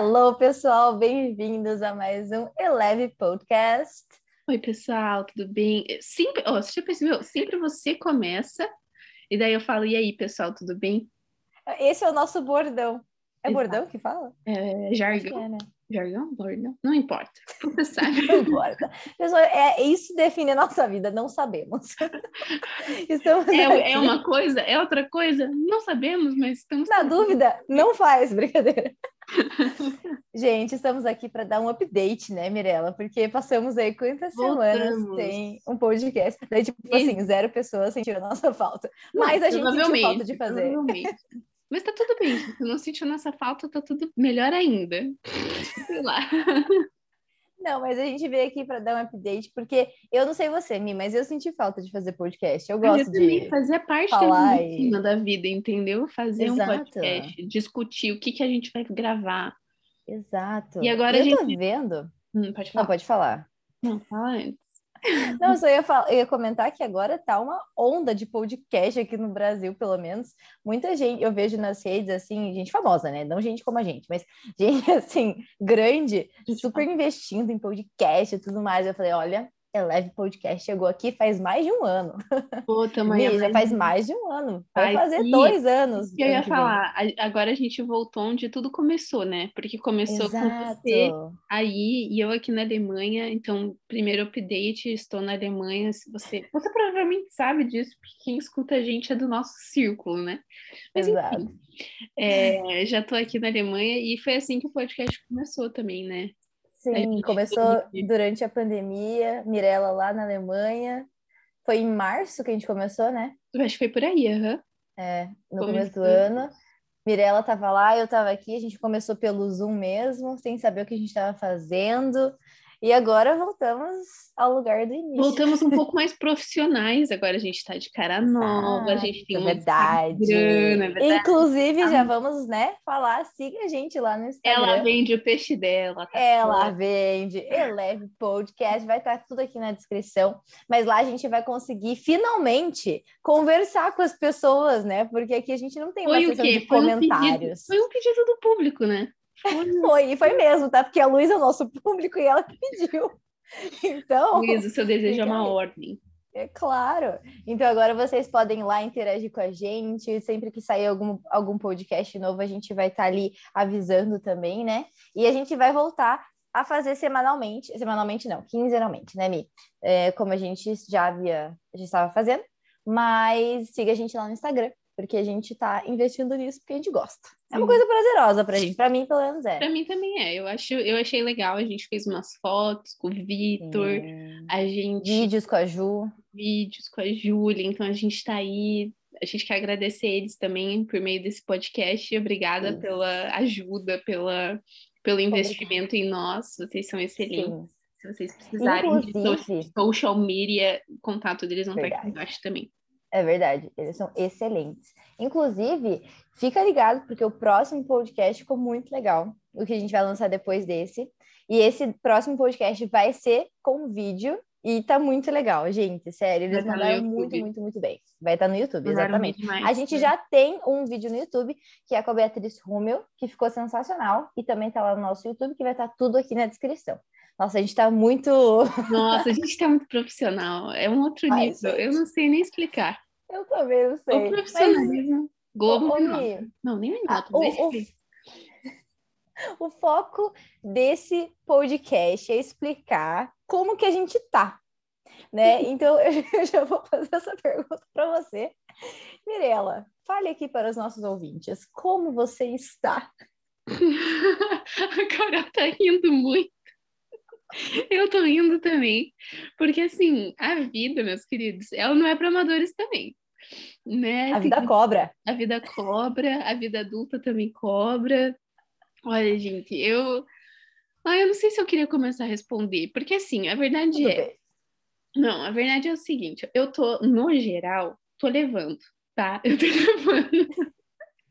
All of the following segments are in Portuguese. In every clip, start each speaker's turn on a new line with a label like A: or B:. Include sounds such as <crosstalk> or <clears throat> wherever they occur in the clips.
A: Hello, pessoal, bem-vindos a mais um Eleve Podcast.
B: Oi, pessoal, tudo bem? Sempre, oh, você já percebeu? Sempre você começa e daí eu falo, e aí, pessoal, tudo bem?
A: Esse é o nosso bordão. É
B: Exato.
A: bordão que fala?
B: É, jargão.
A: é, né?
B: Jargão? Bordão? Não importa. Você <laughs> sabe.
A: Não importa. Pessoal, é, isso define a nossa vida, não sabemos. <laughs> Estamos
B: É, é uma coisa? É outra coisa? Não sabemos, mas estamos.
A: Na dúvida, não faz, brincadeira. <laughs> Gente, estamos aqui para dar um update, né, Mirella? Porque passamos aí quantas semanas
B: Voltamos.
A: sem um podcast. Daí, tipo assim, zero pessoas sentiram a nossa falta. Mas a gente sentiu falta de fazer.
B: Mas tá tudo bem. Se você não sentiu nossa falta, tá tudo melhor ainda. Sei lá.
A: Não, mas a gente veio aqui para dar um update, porque eu não sei você, Mi, mas eu senti falta de fazer podcast. Eu gosto
B: eu
A: de.
B: fazia parte
A: falar
B: da
A: e-
B: da vida, entendeu? Fazer um
A: Exato.
B: podcast, discutir o que, que a gente vai gravar.
A: Exato.
B: E agora
A: eu
B: a
A: tô
B: gente-
A: vendo.
B: Hum, pode
A: Não,
B: falar.
A: pode falar.
B: Não, fala antes. <laughs>
A: Não, só ia, falar, ia comentar que agora tá uma onda de podcast aqui no Brasil, pelo menos. Muita gente, eu vejo nas redes, assim, gente famosa, né? Não gente como a gente, mas <laughs> gente, assim, grande, super investindo em podcast e tudo mais. Eu falei, olha, Eleve Podcast chegou aqui faz mais de um ano.
B: Pô.
A: Mi, já faz mais de um ano. Vai
B: Faz
A: fazer
B: sim.
A: dois anos.
B: Que eu ia
A: que
B: falar. Agora a gente voltou onde tudo começou, né? Porque começou com
A: Exato.
B: você aí e eu aqui na Alemanha. Então, primeiro update, estou na Alemanha. Se você, você provavelmente sabe disso, porque quem escuta a gente é do nosso círculo, né? Mas
A: Exato.
B: enfim, é, já estou aqui na Alemanha e foi assim que o podcast começou também, né?
A: Sim, começou durante a pandemia, Mirella lá na Alemanha. Foi em março que a gente começou, né?
B: Acho que foi por aí, aham.
A: É, no começo do ano. Mirella estava lá, eu estava aqui, a gente começou pelo Zoom mesmo, sem saber o que a gente estava fazendo. E agora voltamos ao lugar do início.
B: Voltamos um pouco <laughs> mais profissionais. Agora a gente está de cara nova, a gente tem
A: é verdade.
B: Instagram, é verdade.
A: Inclusive, já vamos, né, falar, siga a gente lá no Instagram.
B: Ela vende o peixe dela. tá
A: Ela
B: certo.
A: vende, Eleve Podcast, vai estar tudo aqui na descrição. Mas lá a gente vai conseguir finalmente conversar com as pessoas, né? Porque aqui a gente não tem uma
B: Foi
A: sessão
B: quê?
A: de
B: Foi um, pedido,
A: comentários.
B: foi um pedido do público, né? Foi.
A: Foi, e foi mesmo, tá? Porque a Luísa é o nosso público e ela que pediu. <laughs> Então,
B: Luiz, o seu desejo é uma ordem.
A: é claro. Então agora vocês podem ir lá interagir com a gente. Sempre que sair algum, algum podcast novo, a gente vai estar ali avisando também, né? E a gente vai voltar a fazer semanalmente, semanalmente não, quinzenalmente, né, Mi? É, como a gente já havia, já estava fazendo, mas siga a gente lá no Instagram, porque a gente tá investindo nisso porque a gente gosta. É uma
B: Sim.
A: coisa prazerosa pra gente, pra mim pelo menos é.
B: Pra mim também é. Eu, acho, eu achei legal. A gente fez umas fotos com o Vitor,
A: Sim.
B: a gente
A: Vídeos com a Ju.
B: vídeos com a Júlia, então a gente tá aí. A gente quer agradecer eles também por meio desse podcast. Obrigada pela ajuda, pela, pelo investimento em nós. Vocês são excelentes.
A: Sim.
B: Se vocês precisarem de
A: Inclusive-
B: social media, o contato deles não tá aqui embaixo também.
A: É verdade, eles são excelentes. Inclusive, fica ligado, porque o próximo podcast ficou muito legal, o que a gente vai lançar depois desse. E esse próximo podcast vai ser com vídeo e tá muito legal, gente. Sério, eles
B: Vai tá
A: mandaram muito, muito, muito bem. Vai estar no YouTube, exatamente.
B: demais,
A: A gente
B: né?
A: já tem um vídeo no YouTube, que é com a Beatriz Rummel, que ficou sensacional, e também tá lá no nosso YouTube, que vai estar tudo aqui na descrição. Nossa, a gente tá muito. <laughs>
B: Nossa, a gente tá muito profissional. É um outro
A: Ai,
B: nível.
A: gente.
B: Eu não sei nem explicar.
A: Eu também não
B: O
A: sei. Mas,
B: profissionalismo. Globo
A: ô,
B: me nota.
A: Mi,
B: Não, nem me
A: Ah, o,
B: mas
A: o- o foco desse podcast é explicar como que a gente tá, né? <laughs> Então <laughs> eu já vou fazer essa pergunta para você, Mirela. Fale aqui para os nossos ouvintes como você está.
B: A Carol tá rindo muito. <laughs> Eu tô rindo também. Porque, assim, a vida, meus queridos, ela não é para amadores também. Né?
A: A vida cobra.
B: a vida cobra, a vida adulta também cobra. Olha, gente, eu. Ah, eu não sei se eu queria começar a responder, porque assim, a verdade
A: Tudo
B: é.
A: bem.
B: Não, a verdade é o seguinte, eu tô, no geral, tô levando, tá? Eu tô <laughs> levando.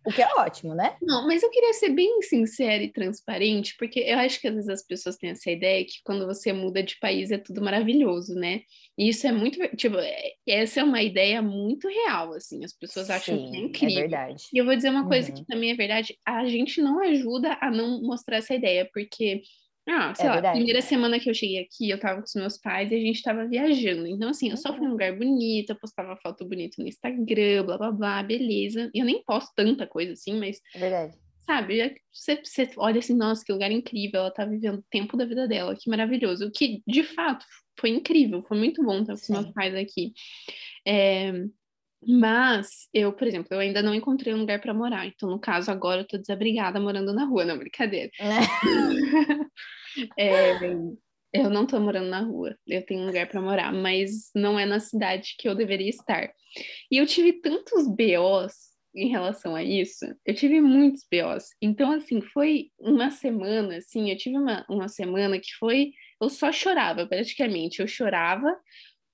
A: O que é ótimo, né?
B: Não, mas eu queria ser bem sincera e transparente, porque eu acho que às vezes as pessoas têm essa ideia que quando você muda de país é tudo maravilhoso, né? E isso é muito, tipo, é, essa é uma ideia muito real, assim, as pessoas acham
A: Sim,
B: que é
A: é
B: incrível.
A: verdade.
B: E eu vou dizer uma coisa
A: Uhum.
B: que também é verdade, a gente não ajuda a não mostrar essa ideia, porque, ah, sei
A: É
B: lá,
A: verdade.
B: primeira semana que eu cheguei aqui, eu tava com os meus pais e a gente tava viajando. Então, assim, eu só fui num lugar bonito, eu postava foto bonita no Instagram, blá blá blá, beleza. E eu nem posto tanta coisa assim, mas,
A: É verdade.
B: sabe, é você, você olha assim, nossa, que lugar incrível, ela tá vivendo o tempo da vida dela, que maravilhoso. O que, de fato, foi incrível, foi muito bom estar com os meus pais aqui. É, mas eu, por exemplo, eu ainda não encontrei um lugar para morar. Então, no caso, agora eu tô desabrigada morando na rua, <laughs> não, brincadeira. <laughs> É, eu não tô morando na rua, eu tenho um lugar para morar, mas não é na cidade que eu deveria estar. E eu tive tantos BOs em relação a isso, eu tive muitos BOs. Então, assim, foi uma semana, assim, eu tive uma, uma semana que foi, eu só chorava praticamente, eu chorava,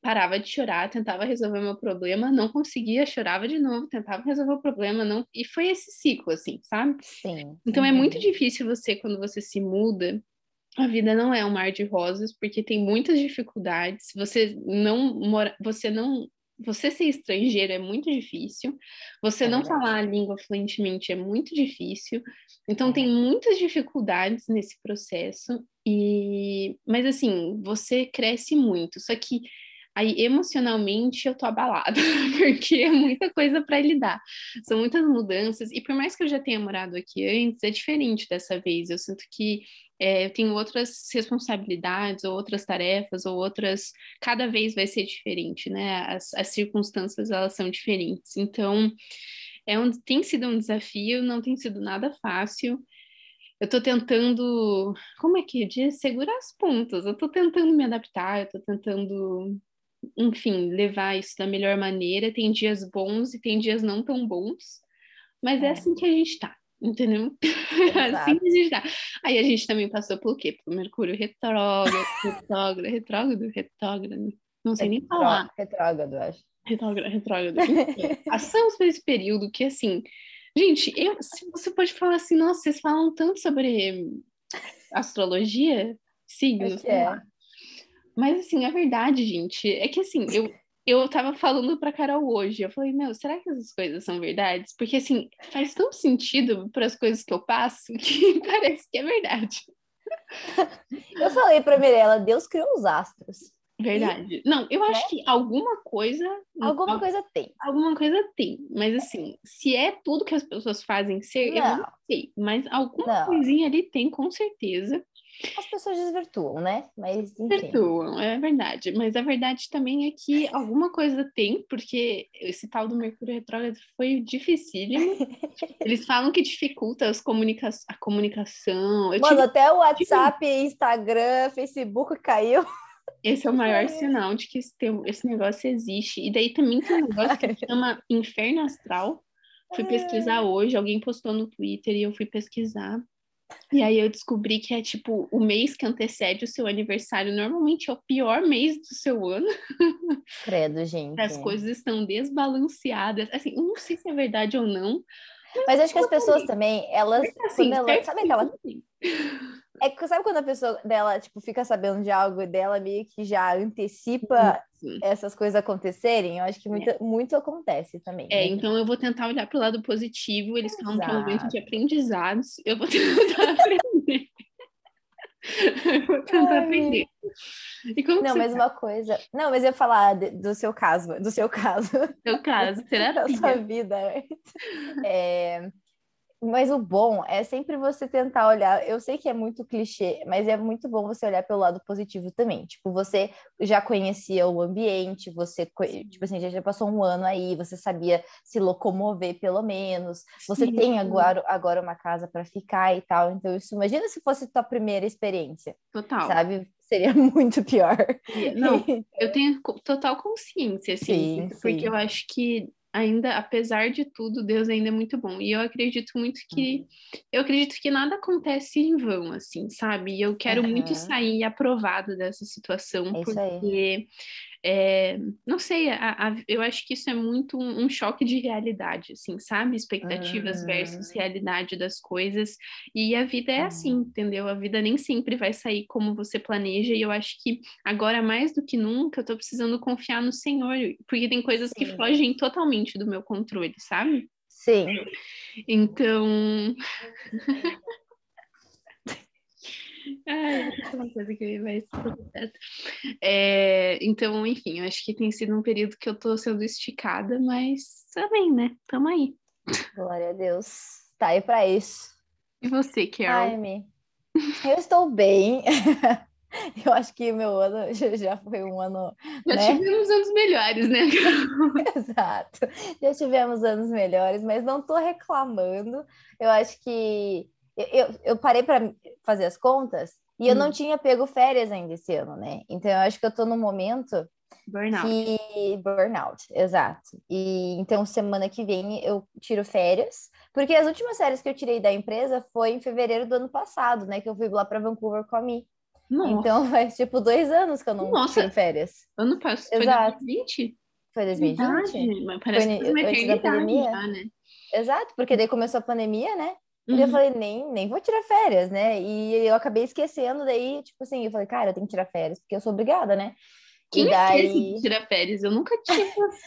B: parava de chorar, tentava resolver meu problema, não conseguia, chorava de novo, tentava resolver o problema, não, e foi esse ciclo, assim, sabe?
A: Sim.
B: Então é muito
A: Uhum.
B: difícil você, quando você se muda, a vida não é um mar de rosas, porque tem muitas dificuldades. Você não mora, você não, você ser estrangeiro é muito difícil. Você
A: É
B: não
A: verdade.
B: falar a língua fluentemente é muito difícil. Então
A: É.
B: tem muitas dificuldades nesse processo e, mas assim, você cresce muito. Só que aí emocionalmente eu tô abalada, <laughs> porque é muita coisa para lidar. São muitas mudanças, e por mais que eu já tenha morado aqui antes, é diferente dessa vez. Eu sinto que é, eu tenho outras responsabilidades, ou outras tarefas, ou outras. Cada vez vai ser diferente, né? As, as circunstâncias elas são diferentes. Então, é um, tem sido um desafio, não tem sido nada fácil. Eu tô tentando, como é que diz? Segurar as pontas. Eu tô tentando me adaptar, eu tô tentando enfim, levar isso da melhor maneira. Tem dias bons e tem dias não tão bons, mas é,
A: É.
B: assim que a gente tá, entendeu? <laughs> É assim que a gente tá. Aí a gente também passou pelo quê? Pelo Mercúrio retrógrado, <laughs> retrógrado, retrógrado, retrógrado. Não sei nem falar.
A: Retrógrado, acho.
B: Retrógrado, retrógrado. Enfim, Passamos por esse período que, assim, gente, eu, se você pode falar assim, nossa, vocês falam tanto sobre astrologia, signos,
A: é.
B: Mas, assim, a verdade, gente, é que, assim, eu, eu tava falando pra Carol hoje, eu falei, meu, será que essas coisas são verdades? Porque, assim, faz tão sentido para as coisas que eu passo <laughs> que parece que é verdade. <laughs>
A: Eu falei pra Mirella, Deus criou os astros.
B: Verdade. Não, eu acho
A: Né?
B: que alguma coisa.
A: Alguma coisa tem.
B: Alguma coisa tem, mas assim, se é tudo que as pessoas fazem ser, eu não
A: Não.
B: sei, mas alguma
A: Não.
B: coisinha ali tem, com certeza.
A: As pessoas desvirtuam, né? Mas, enfim.
B: Perdoam, é verdade. Mas a verdade também é que alguma coisa tem, porque esse tal do Mercúrio Retrógrado foi dificílimo. <laughs> Eles falam que dificulta as comunica a comunicação. Eu
A: Mano,
B: tive-
A: até o WhatsApp, Instagram, Facebook caiu.
B: Esse é o maior
A: Sim.
B: sinal de que esse, tem- esse negócio existe. E daí também tem um negócio que <laughs> chama Inferno Astral. Fui pesquisar hoje, alguém postou no Twitter e eu fui pesquisar. E aí eu descobri que é tipo o mês que antecede o seu aniversário. Normalmente é o pior mês do seu ano.
A: Credo, <laughs> gente.
B: As coisas estão desbalanceadas. Assim, não sei se é verdade ou não.
A: Mas acho que as pessoas também, elas.
B: Assim,
A: quando ela,
B: certo
A: sabe
B: que
A: aquela.
B: não tem.
A: É que sabe quando a pessoa dela, tipo, fica sabendo de algo e dela meio que já antecipa
B: Sim.
A: essas coisas acontecerem? Eu acho que muito, muito acontece também.
B: É,
A: né?
B: então eu vou tentar olhar para o lado positivo. Eles falam que é um momento de aprendizados. Eu vou <laughs> tentar aprender. <laughs> vou tentar
A: Ai,
B: aprender.
A: Não, mas uma coisa. Não, mas eu ia falar do seu caso, do seu caso,
B: Seu caso, <laughs>
A: da
B: terapia.
A: sua vida. É, Mas o bom é sempre você tentar olhar. Eu sei que é muito clichê, mas é muito bom você olhar pelo lado positivo também. Tipo, você já conhecia o ambiente, você, tipo assim, já passou um ano aí, você sabia se locomover pelo menos. Você
B: Sim.
A: tem agora, agora uma casa para ficar e tal. Então, isso, imagina se fosse tua primeira experiência,
B: Total.
A: sabe? Seria <laughs> muito pior.
B: Não, <laughs> eu tenho total consciência, assim,
A: Sim,
B: porque
A: sim.
B: eu acho que ainda, apesar de tudo, Deus ainda é muito bom. E eu acredito muito
A: Uhum.
B: que eu acredito que nada acontece em vão, assim, sabe? E eu quero muito
A: Aham.
B: sair aprovada dessa situação,
A: É
B: porque é, não sei, a, a, eu acho que isso é muito um, um choque de realidade, assim, sabe? Expectativas versus realidade das coisas. E a vida é assim, entendeu? A vida nem sempre vai sair como você planeja. E eu acho que agora, mais do que nunca, eu tô precisando confiar no Senhor, porque tem coisas Sim. que fogem totalmente do meu controle, sabe?
A: Sim.
B: Então. Ai, uma coisa que vai tudo certo. É, então, enfim, eu acho que tem sido um período que eu tô sendo esticada, mas também, né? Tamo aí.
A: Glória a Deus. Tá aí pra isso.
B: E você, Carol?
A: Ai, me... Eu estou bem. <laughs> Eu acho que meu ano já foi um ano.
B: Já né? tivemos anos melhores, né? <laughs>
A: Exato. Já tivemos anos melhores, mas não estou reclamando. Eu acho que eu, eu parei para fazer as contas e hum. eu não hum. tinha pego férias ainda esse ano, né? Então eu acho que eu tô no momento
B: burnout.
A: Que... burnout, exato. E então semana que vem eu tiro férias, porque as últimas férias que eu tirei da empresa foi em fevereiro do ano passado, né? Que eu fui lá para Vancouver com a Mi. Nossa. Então faz tipo dois anos que eu não Nossa. tiro férias.
B: Ano passado, Exato. foi 2020?
A: Foi 2020? Verdade,
B: mas parece foi, que foi antes da pandemia. Já, né?
A: Exato, porque daí começou a pandemia, né? Uhum. Eu falei, nem, nem vou tirar férias, né? E eu acabei esquecendo, daí, tipo assim, eu falei, cara, eu tenho que tirar férias, porque eu sou obrigada, né?
B: Quem e daí... tirar férias? Eu nunca <laughs> tive,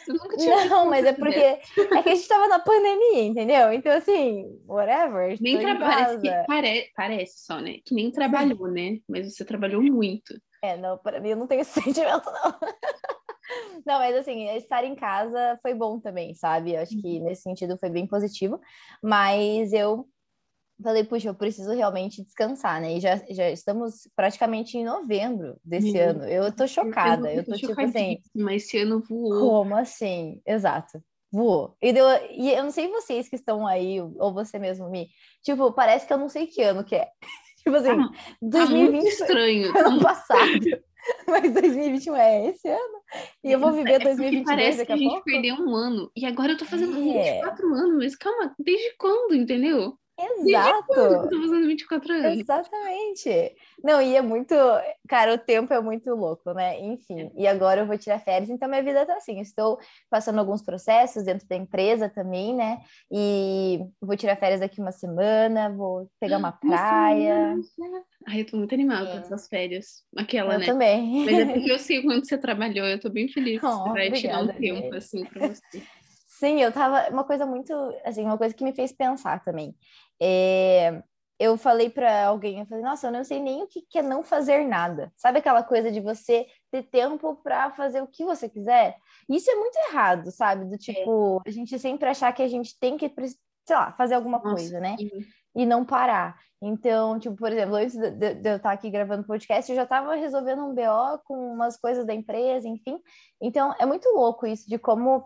B: eu nunca tive
A: Não, mas é porque é que a gente tava na pandemia, entendeu? Então, assim, whatever.
B: Nem trabalha, parece, pare... parece só, né? Que nem trabalhou, né? Mas você trabalhou muito.
A: É, não, para mim eu não tenho <laughs> esse sentimento, não. Não, mas assim, estar em casa foi bom também, sabe? Eu acho que uhum. nesse sentido foi bem positivo. Mas eu falei, puxa, eu preciso realmente descansar, né? E já, já estamos praticamente em novembro desse ano. Eu tô chocada. Eu, eu tô, tipo assim.
B: Mas esse ano voou.
A: Como assim? Exato. Voou. E, deu, e eu não sei vocês que estão aí, ou você mesmo, me. Tipo, parece que eu não sei que ano que é. <laughs> tipo assim, ah, 2020. Tá
B: estranho. <laughs>
A: Ano passado. <laughs> Mas 2021 é esse ano. E eu vou viver é 2022
B: parece
A: daqui
B: a,
A: a
B: gente
A: pouco.
B: perdeu um ano. E agora eu tô fazendo é. 24 anos. Mas calma, desde quando, entendeu?
A: Exato.
B: Eu tô fazendo 24 anos.
A: Exatamente. Não, e é muito. Cara, o tempo é muito louco, né? Enfim. E agora eu vou tirar férias, então minha vida tá assim. Estou passando alguns processos dentro da empresa também, né? E vou tirar férias daqui uma semana, vou pegar uma <gasps> praia.
B: Ai, eu tô muito animada com essas férias. Aquela,
A: eu
B: né?
A: também.
B: Mas é <laughs> porque eu sei quanto você trabalhou, eu tô bem feliz oh, vai tirar um tempo, assim, pra você.
A: Sim, eu tava. Uma coisa muito. Assim, uma coisa que me fez pensar também. É, eu falei para alguém, eu falei, nossa, eu não sei nem o que é não fazer nada. Sabe aquela coisa de você ter tempo para fazer o que você quiser? Isso é muito errado, sabe? Do tipo, é. a gente sempre achar que a gente tem que, sei lá, fazer alguma nossa, coisa, né? Sim. E não parar. Então, tipo, por exemplo, antes de, de, de eu estar aqui gravando podcast, eu já estava resolvendo um BO com umas coisas da empresa, enfim. Então, é muito louco isso de como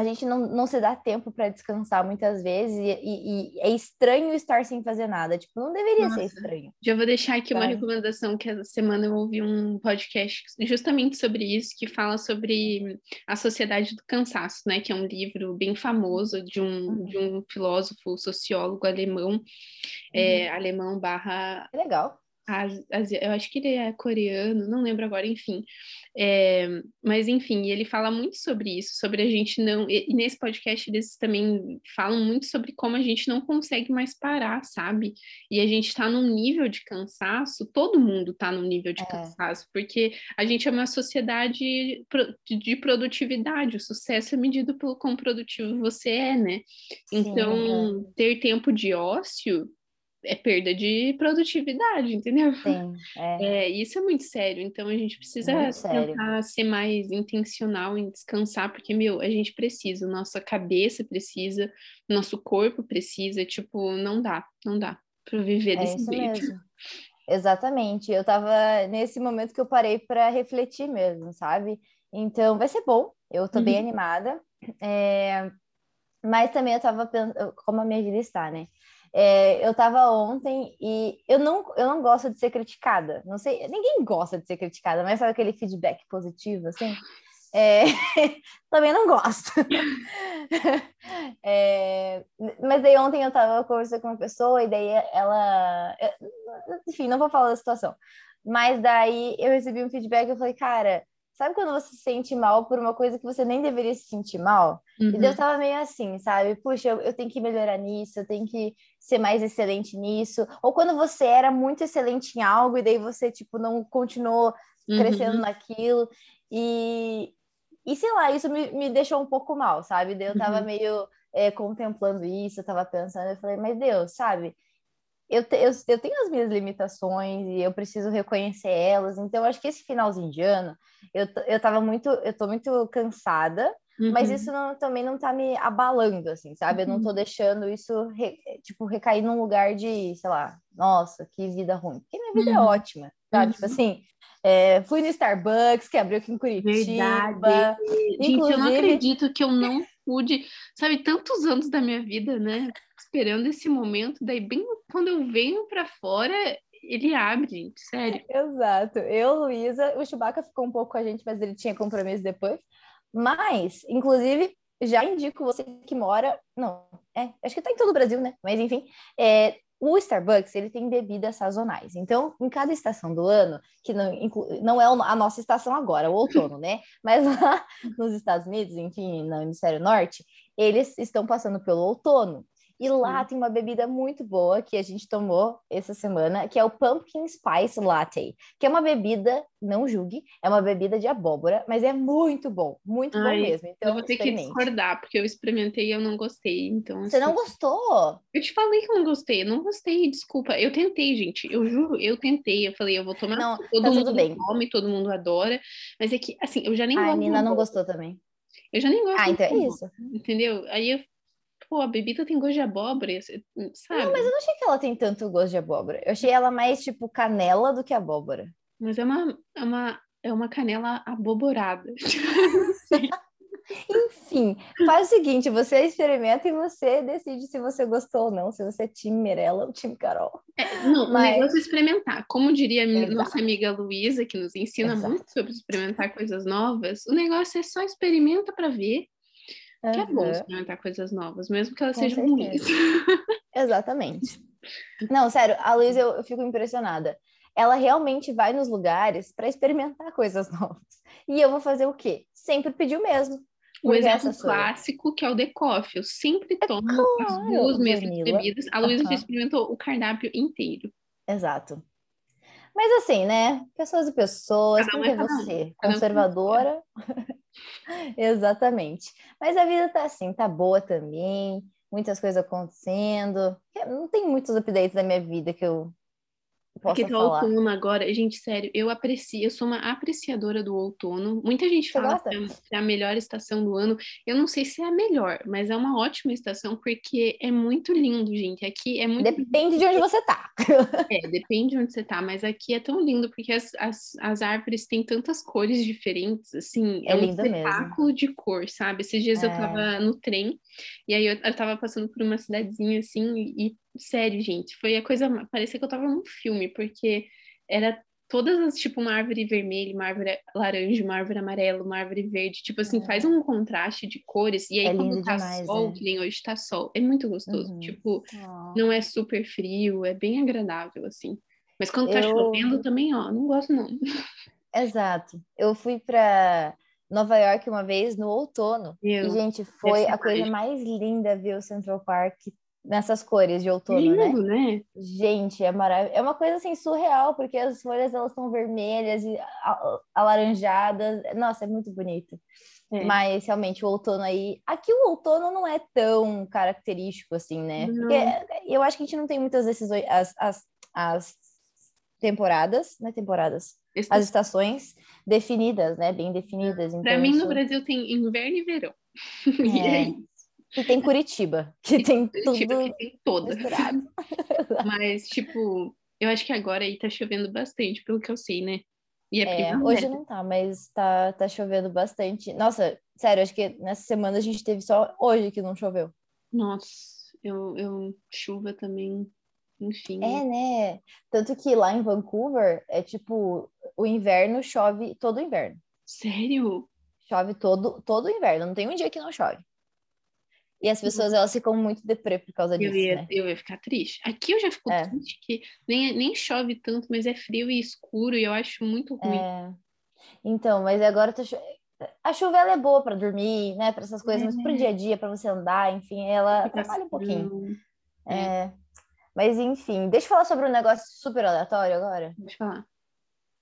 A: a gente não, não se dá tempo para descansar muitas vezes e, e, e, é estranho estar sem fazer nada. Tipo, não deveria Nossa. ser estranho.
B: Já vou deixar aqui uma recomendação que essa semana eu ouvi um podcast justamente sobre isso, que fala sobre a sociedade do cansaço, né? Que é um livro bem famoso de um, uhum. de um filósofo, sociólogo alemão, é, uhum. é, alemão barra...
A: Legal
B: eu acho que ele é coreano, não lembro agora, enfim. É, mas enfim, ele fala muito sobre isso, sobre a gente não. E, nesse podcast eles também falam muito sobre como a gente não consegue mais parar, sabe? E a gente está num nível de cansaço, todo mundo está num nível de é. cansaço, porque a gente é uma sociedade de produtividade, o sucesso é medido pelo quão produtivo você é, né? Então, Sim, é. ter tempo de ócio é perda de produtividade, entendeu?
A: Sim, <laughs> é.
B: é. isso é muito sério. Então a gente precisa tentar ser mais intencional em descansar, porque, meu, a gente precisa, nossa cabeça precisa, nosso corpo precisa, tipo, não dá, não dá para viver é desse jeito. Mesmo.
A: Exatamente. Eu tava nesse momento que eu parei para refletir mesmo, sabe? Então vai ser bom. Eu tô uhum. bem animada. É... Mas também eu tava pensando como a minha vida está, né? É, eu estava ontem e eu não, eu não gosto de ser criticada. Não sei, ninguém gosta de ser criticada, mas sabe aquele feedback positivo, assim? É, <laughs> também não gosto. <laughs> é, mas daí ontem eu estava conversando com uma pessoa e daí ela. Enfim, não vou falar da situação. Mas daí eu recebi um feedback e eu falei, cara, Sabe quando você se sente mal por uma coisa que você nem deveria se sentir mal? Uhum. E Deus tava meio assim, sabe? Puxa, eu, eu, tenho que melhorar nisso, eu tenho que ser mais excelente nisso. Ou quando você era muito excelente em algo e daí você, tipo, não continuou crescendo uhum. naquilo. E, e sei lá, isso me, me deixou um pouco mal, sabe? Daí eu tava uhum. meio é, contemplando isso, eu tava pensando, eu falei, mas Deus, sabe? Eu, te, eu, eu, tenho as minhas limitações e eu preciso reconhecer elas. Então, acho que esse finalzinho de ano, eu, eu tava muito, eu tô muito cansada, uhum. mas isso não, também não tá me abalando, assim, sabe? Eu não tô uhum. deixando isso, re, tipo, recair num lugar de, sei lá, nossa, que vida ruim. Porque minha vida é uhum. é ótima, sabe? Tipo uhum. Tipo assim, é, fui no Starbucks, que abriu aqui em Curitiba.
B: Verdade. Inclusive... Gente, eu não acredito que eu não pude, sabe, tantos anos da minha vida, né? Esperando esse momento, daí bem quando eu venho para fora, ele abre, gente, sério. <laughs>
A: Exato. Eu, Luísa, o Chewbacca ficou um pouco com a gente, mas ele tinha compromisso depois. Mas, inclusive, já indico você que mora. Não, é, acho que tá em todo o Brasil, né? Mas enfim, é, o Starbucks ele tem bebidas sazonais. Então, em cada estação do ano, que não, não é a nossa estação agora, o outono, né? <laughs> Mas lá nos Estados Unidos, enfim, no hemisfério norte, eles estão passando pelo outono. E lá tem uma bebida muito boa que a gente tomou essa semana, que é o Pumpkin Spice Latte, que é uma bebida, não julgue, é uma bebida de abóbora, mas é muito bom, muito Ai, bom mesmo. Então,
B: eu vou ter que discordar, porque eu experimentei e eu não gostei. Então,
A: Você assim, não gostou?
B: Eu te falei que eu não gostei, eu não gostei, desculpa. Eu tentei, gente, eu juro, eu tentei. Eu falei, eu vou tomar. Não, todo tá mundo bem. come, todo mundo adora. Mas é que, assim, eu já nem
A: gosto. A Nina não gostou também.
B: Eu já nem gosto.
A: Ah, então é isso.
B: Entendeu? Aí eu pô, a bebida tem gosto de abóbora, sabe?
A: Não, mas eu não achei que ela tem tanto gosto de abóbora. Eu achei ela mais, tipo, canela do que abóbora.
B: Mas é uma, é uma, é uma canela aboborada. <laughs> <laughs>
A: Enfim, faz o seguinte, você experimenta e você decide se você gostou ou não, se você é time Mirella ou time Carol.
B: É, não, Mas... o negócio é experimentar. Como diria Exato. nossa amiga Luísa, que nos ensina Exato. muito sobre experimentar coisas novas, o negócio é só experimenta para ver Uhum. Que é bom experimentar coisas novas, mesmo que elas Com sejam ruins.
A: Exatamente. <laughs> Não, sério, a Luísa eu, eu fico impressionada. Ela realmente vai nos lugares para experimentar <laughs> coisas novas. E eu vou fazer o quê? Sempre pedir o mesmo.
B: O exemplo clássico, que é o The Coffee. Eu sempre é tomo claro, as duas mesmas bebidas. A Luísa já experimentou o cardápio inteiro.
A: Exato. Mas assim, né? Pessoas e pessoas, quem é você? Conservadora? Exatamente. Mas a vida tá assim, tá boa também, muitas coisas acontecendo. Não tem muitos updates da minha vida que eu
B: porque tá falar. outono agora, gente, sério, eu aprecio, eu sou uma apreciadora do outono. Muita gente Você fala que é, é a melhor estação do ano. Eu não sei se é a melhor, mas é uma ótima estação porque é muito lindo, gente. Aqui é muito.
A: Depende de onde você tá.
B: é, depende de onde você tá, mas aqui é tão lindo porque as, as, as árvores têm tantas cores diferentes, assim, é, é um espetáculo mesmo. de cor, sabe? Esses dias é. eu tava no trem e aí eu, eu tava passando por uma cidadezinha assim e sério, gente, foi a coisa. Parecia que eu tava num filme, porque era todas as, tipo, uma árvore vermelha, uma árvore laranja, uma árvore amarela, uma árvore verde. Tipo assim, é. faz um contraste de cores. E aí, é quando tá demais, sol, é. que nem hoje tá sol, é muito gostoso. Uhum. Tipo, oh. não é super frio, é bem agradável, assim. Mas quando tá eu... chovendo também, ó, não gosto não. <laughs>
A: Exato. Eu fui pra Nova York uma vez no outono. Eu, e, gente, foi a coisa mais linda ver o Central Park nessas cores de outono,
B: né? Lindo, né? né?
A: Gente, é maravilhoso. É uma coisa assim surreal, porque as folhas elas estão vermelhas e alaranjadas. Nossa, é muito bonito. É. Mas realmente o outono aí, aqui o outono não é tão característico assim, né? Não. Porque eu acho que a gente não tem muitas decisões as, as, as temporadas, né, temporadas, as estações definidas, né, bem definidas.
B: Então, Para mim isso... no Brasil tem inverno e verão. <laughs>
A: É. E que tem Curitiba, que tem Curitiba, tudo
B: que tem todas. <laughs> Mas, tipo, eu acho que agora aí tá chovendo bastante, pelo que eu sei, né?
A: E é, é hoje não tá, mas tá, tá chovendo bastante. Nossa, sério, acho que nessa semana a gente teve só hoje que não choveu.
B: Nossa, eu, eu chuva também, enfim.
A: É, né? Tanto que lá em Vancouver é tipo, o inverno chove todo inverno.
B: Sério?
A: Chove todo, todo inverno, não tem um dia que não chove. E as pessoas, elas ficam muito deprê por causa disso,
B: eu ia,
A: né?
B: Eu ia ficar triste. Aqui eu já fico é. triste, que nem, nem chove tanto, mas é frio e escuro, e eu acho muito ruim. É.
A: Então, mas agora tá cho... a chuva é boa para dormir, né? Para essas coisas, é. mas para o dia a dia, para você andar, enfim, ela atrapalha um pouquinho. É. é. Mas enfim, deixa eu falar sobre um negócio super aleatório agora.
B: Deixa eu falar.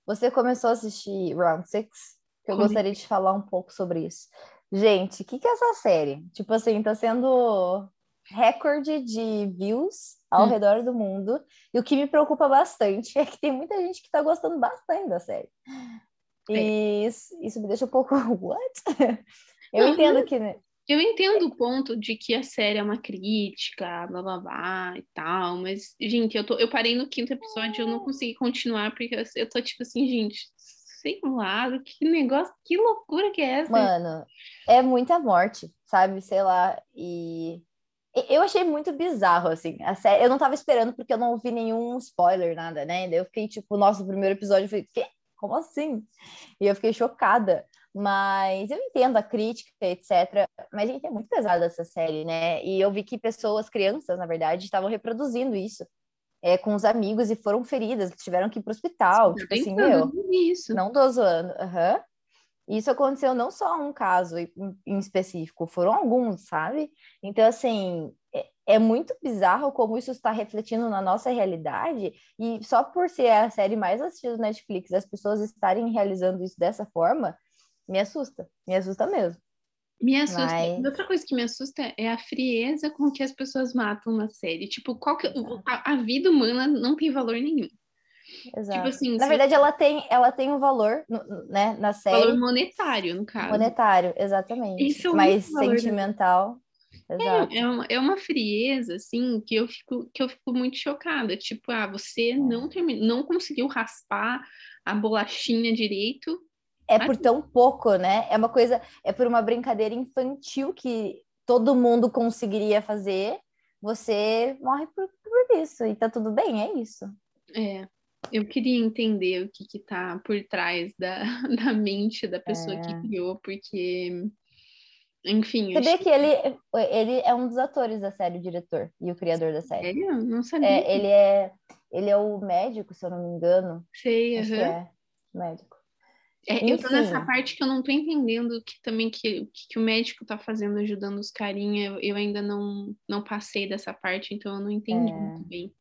A: Você começou a assistir Round Six? Que eu Como? gostaria de falar um pouco sobre isso. Gente, o que, que é essa série? Tipo assim, tá sendo recorde de views ao hum. redor do mundo. E o que me preocupa bastante <laughs> é que tem muita gente que tá gostando bastante da série. E é. isso, isso, me deixa um pouco. <laughs> What? Eu entendo que. <laughs> Né?
B: Eu entendo o ponto de que a série é uma crítica, blá blá blá e tal, mas, gente, eu, tô, eu parei no quinto episódio e eu não consegui continuar, porque eu, eu tô tipo assim, gente, sei lá, que negócio, que loucura que é essa?
A: Mano, é muita morte, sabe? Sei lá, e eu achei muito bizarro, assim. A série, eu não tava esperando porque eu não ouvi nenhum spoiler, nada, né? Eu fiquei tipo, nossa, o primeiro episódio, eu falei, Quê? como assim? E eu fiquei chocada. Mas eu entendo a crítica, etc. Mas, gente, é muito pesada essa série, né? E eu vi que pessoas, crianças, na verdade, estavam reproduzindo isso é, com os amigos e foram feridas, tiveram que ir pro hospital. Sim, tipo assim, meu. Isso. Não tô zoando. Uhum. Isso aconteceu não só um caso em específico, foram alguns, sabe? Então, assim, é, é muito bizarro como isso está refletindo na nossa realidade, e só por ser a série mais assistida do Netflix, as pessoas estarem realizando isso dessa forma, me assusta, me assusta mesmo.
B: Me assusta. Mas... Outra coisa que me assusta é a frieza com que as pessoas matam na série. Tipo, qual que... a, a vida humana não tem valor nenhum.
A: Exato. Tipo assim, na verdade, ela tem, ela tem um valor, né, na série.
B: Valor monetário, no caso.
A: Monetário, exatamente. Isso é Mas sentimental.
B: É, é, uma, é uma frieza, assim, que eu fico, que eu fico muito chocada. Tipo, ah, você é. não, termi... não conseguiu raspar a bolachinha direito.
A: É por tão pouco, né? É uma coisa, é por uma brincadeira infantil que todo mundo conseguiria fazer. Você morre por, por isso. E tá tudo bem, é isso.
B: É. Eu queria entender o que está por trás da, <laughs> da mente da pessoa é. que criou, porque, enfim.
A: Sabia que, que ele, ele é um dos atores da série, o diretor e o criador da série.
B: Sério? Não sabia.
A: É, ele, é, ele é o médico, se eu não me engano.
B: Sei, uhum.
A: é médico.
B: É, eu tô nessa parte que eu não tô entendendo que também que, que o médico tá fazendo, ajudando os carinha. Eu, ainda não, não passei dessa parte, então eu não entendi é. muito bem.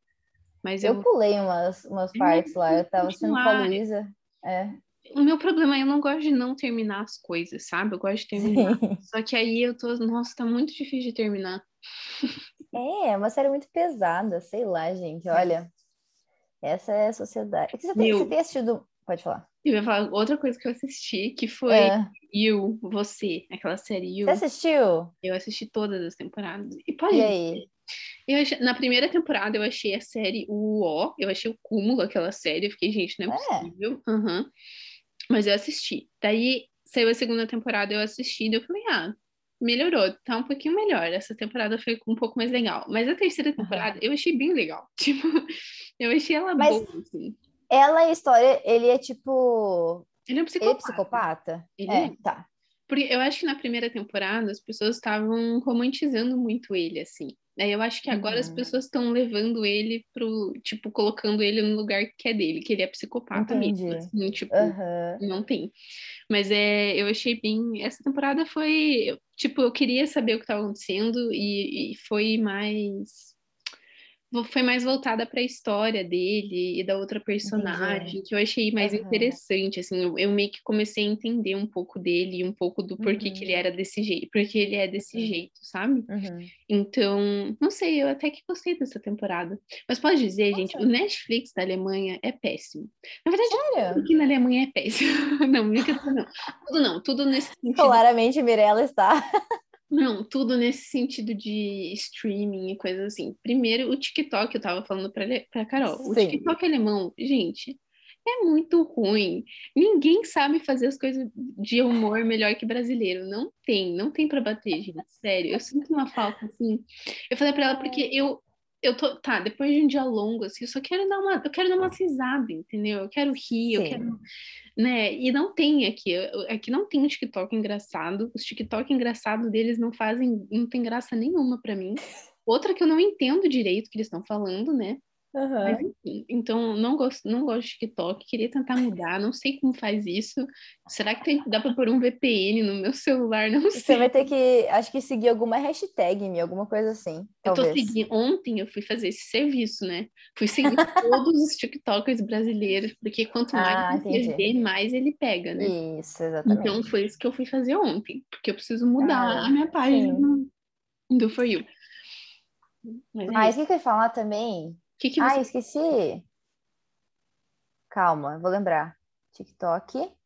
B: Mas
A: eu, eu pulei umas, umas partes lá, eu tava sendo com a Luísa. É.
B: O meu problema é eu não gosto de não terminar as coisas, sabe? Eu gosto de terminar. Sim. <laughs> Só que aí eu tô, nossa, tá muito difícil de terminar.
A: É, é uma série muito pesada, sei lá, gente. Olha, essa é a sociedade. Você tem, você tem assistido. Pode falar.
B: Eu ia falar outra coisa que eu assisti, que foi é. You, Você, aquela série You.
A: Você assistiu?
B: Eu assisti todas as temporadas. E pode. E
A: aí?
B: Eu achei, na primeira temporada eu achei a série o ó, eu achei o cúmulo aquela série, eu fiquei, gente, não é, é. possível. Uhum. Mas eu assisti. Daí saiu a segunda temporada, eu assisti, e eu falei, ah, melhorou, tá um pouquinho melhor. Essa temporada foi um pouco mais legal. Mas a terceira temporada uhum. eu achei bem legal. <laughs> Tipo, eu achei ela Mas boa, assim.
A: Ela, a história, ele é tipo.
B: Ele é um psicopata. Ele é
A: psicopata?
B: Ele é, é, tá. Porque eu acho que na primeira temporada as pessoas estavam romantizando muito ele, assim. Aí eu acho que agora uhum. as pessoas estão levando ele pro, tipo, colocando ele no lugar que é dele, que ele é psicopata Entendi. mesmo, assim, tipo, uhum. não tem. Mas é, eu achei bem, essa temporada foi, tipo, eu queria saber o que estava acontecendo e, e foi mais foi mais voltada para a história dele e da outra personagem, Entendi. que eu achei mais uhum. interessante, assim, eu, eu, meio que comecei a entender um pouco dele, um pouco do porquê uhum. que ele uhum. era desse jeito, porque ele é desse uhum. jeito, sabe?
A: Uhum.
B: Então, não sei, eu até que gostei dessa temporada. Mas pode dizer, Nossa. gente, o Netflix da Alemanha é péssimo. Na verdade, Sério? tudo que na Alemanha é péssimo. <laughs> não, não. Tudo não, tudo nesse sentido.
A: Claramente, Mirella está
B: não, tudo nesse sentido de streaming e coisas assim. Primeiro, o TikTok, eu tava falando pra, pra Carol. Sim. O TikTok alemão, gente, é muito ruim. Ninguém sabe fazer as coisas de humor melhor que brasileiro. Não tem, não tem pra bater, gente. Sério, eu sinto uma falta, assim. Eu falei pra ela, porque eu, eu tô, tá, depois de um dia longo, assim, eu só quero dar uma, eu quero dar uma risada, entendeu? Eu quero rir, Sim. eu quero, né? E não tem aqui, aqui não tem um TikTok engraçado, os TikTok engraçados deles não fazem, não tem graça nenhuma para mim. Outra que eu não entendo direito que eles estão falando, né?
A: Uhum.
B: Mas, enfim, então, não gosto, não gosto de TikTok, queria tentar mudar, não sei como faz isso. Será que tem, dá para pôr um VPN no meu celular? <laughs> Não sei.
A: Você vai ter que, acho que seguir alguma hashtag, alguma coisa assim.
B: Eu tô
A: talvez.
B: seguindo, ontem eu fui fazer esse serviço, né? Fui seguir todos os TikTokers brasileiros, porque quanto mais
A: Ah,
B: você vê, mais ele pega, né?
A: Isso, exatamente.
B: Então foi isso que eu fui fazer ontem, porque eu preciso mudar
A: Ah,
B: a minha página
A: sim.
B: do, For You. Mas é
A: Mas o que que eu ia falar também?
B: Que, que
A: Ah,
B: você
A: esqueci. Calma, vou lembrar. TikTok.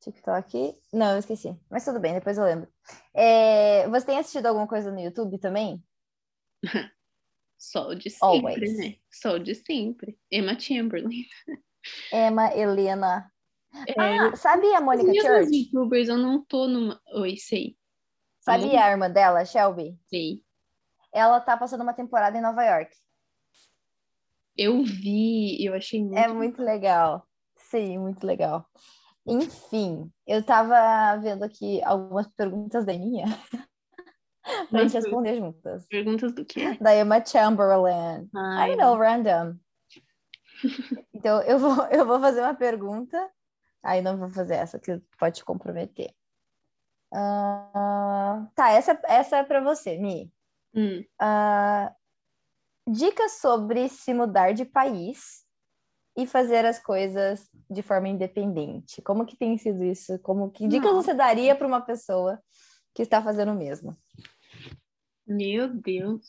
A: TikTok. Não, eu esqueci. Mas tudo bem, depois eu lembro. É, Você tem assistido alguma coisa no YouTube também? <laughs>
B: Só de sempre,
A: Always.
B: né? Só de sempre. Emma Chamberlain. <laughs>
A: Emma, Helena.
B: É,
A: Ah, sabe a Mônica Church?
B: youtubers, eu não tô numa. Oi, sei,
A: Sabe a irmã dela, Shelby?
B: sei.
A: Ela tá passando uma temporada em Nova York.
B: Eu vi, eu achei muito.
A: É muito legal. Sim, muito legal. Enfim, eu tava vendo aqui algumas perguntas da minha <laughs> pra gente
B: Nossa.
A: responder juntas.
B: Perguntas do quê?
A: Da Emma Chamberlain.
B: Ai,
A: I know, random. <laughs> Então, eu vou, eu vou fazer uma pergunta. Aí não vou fazer essa, que pode te comprometer. Ah, tá, essa, essa é para você, Mi.
B: Hum,
A: Ah, dicas sobre se mudar de país e fazer as coisas de forma independente. Como que tem sido isso? Como que dicas
B: Não.
A: você daria para uma pessoa que está fazendo o mesmo?
B: Meu Deus.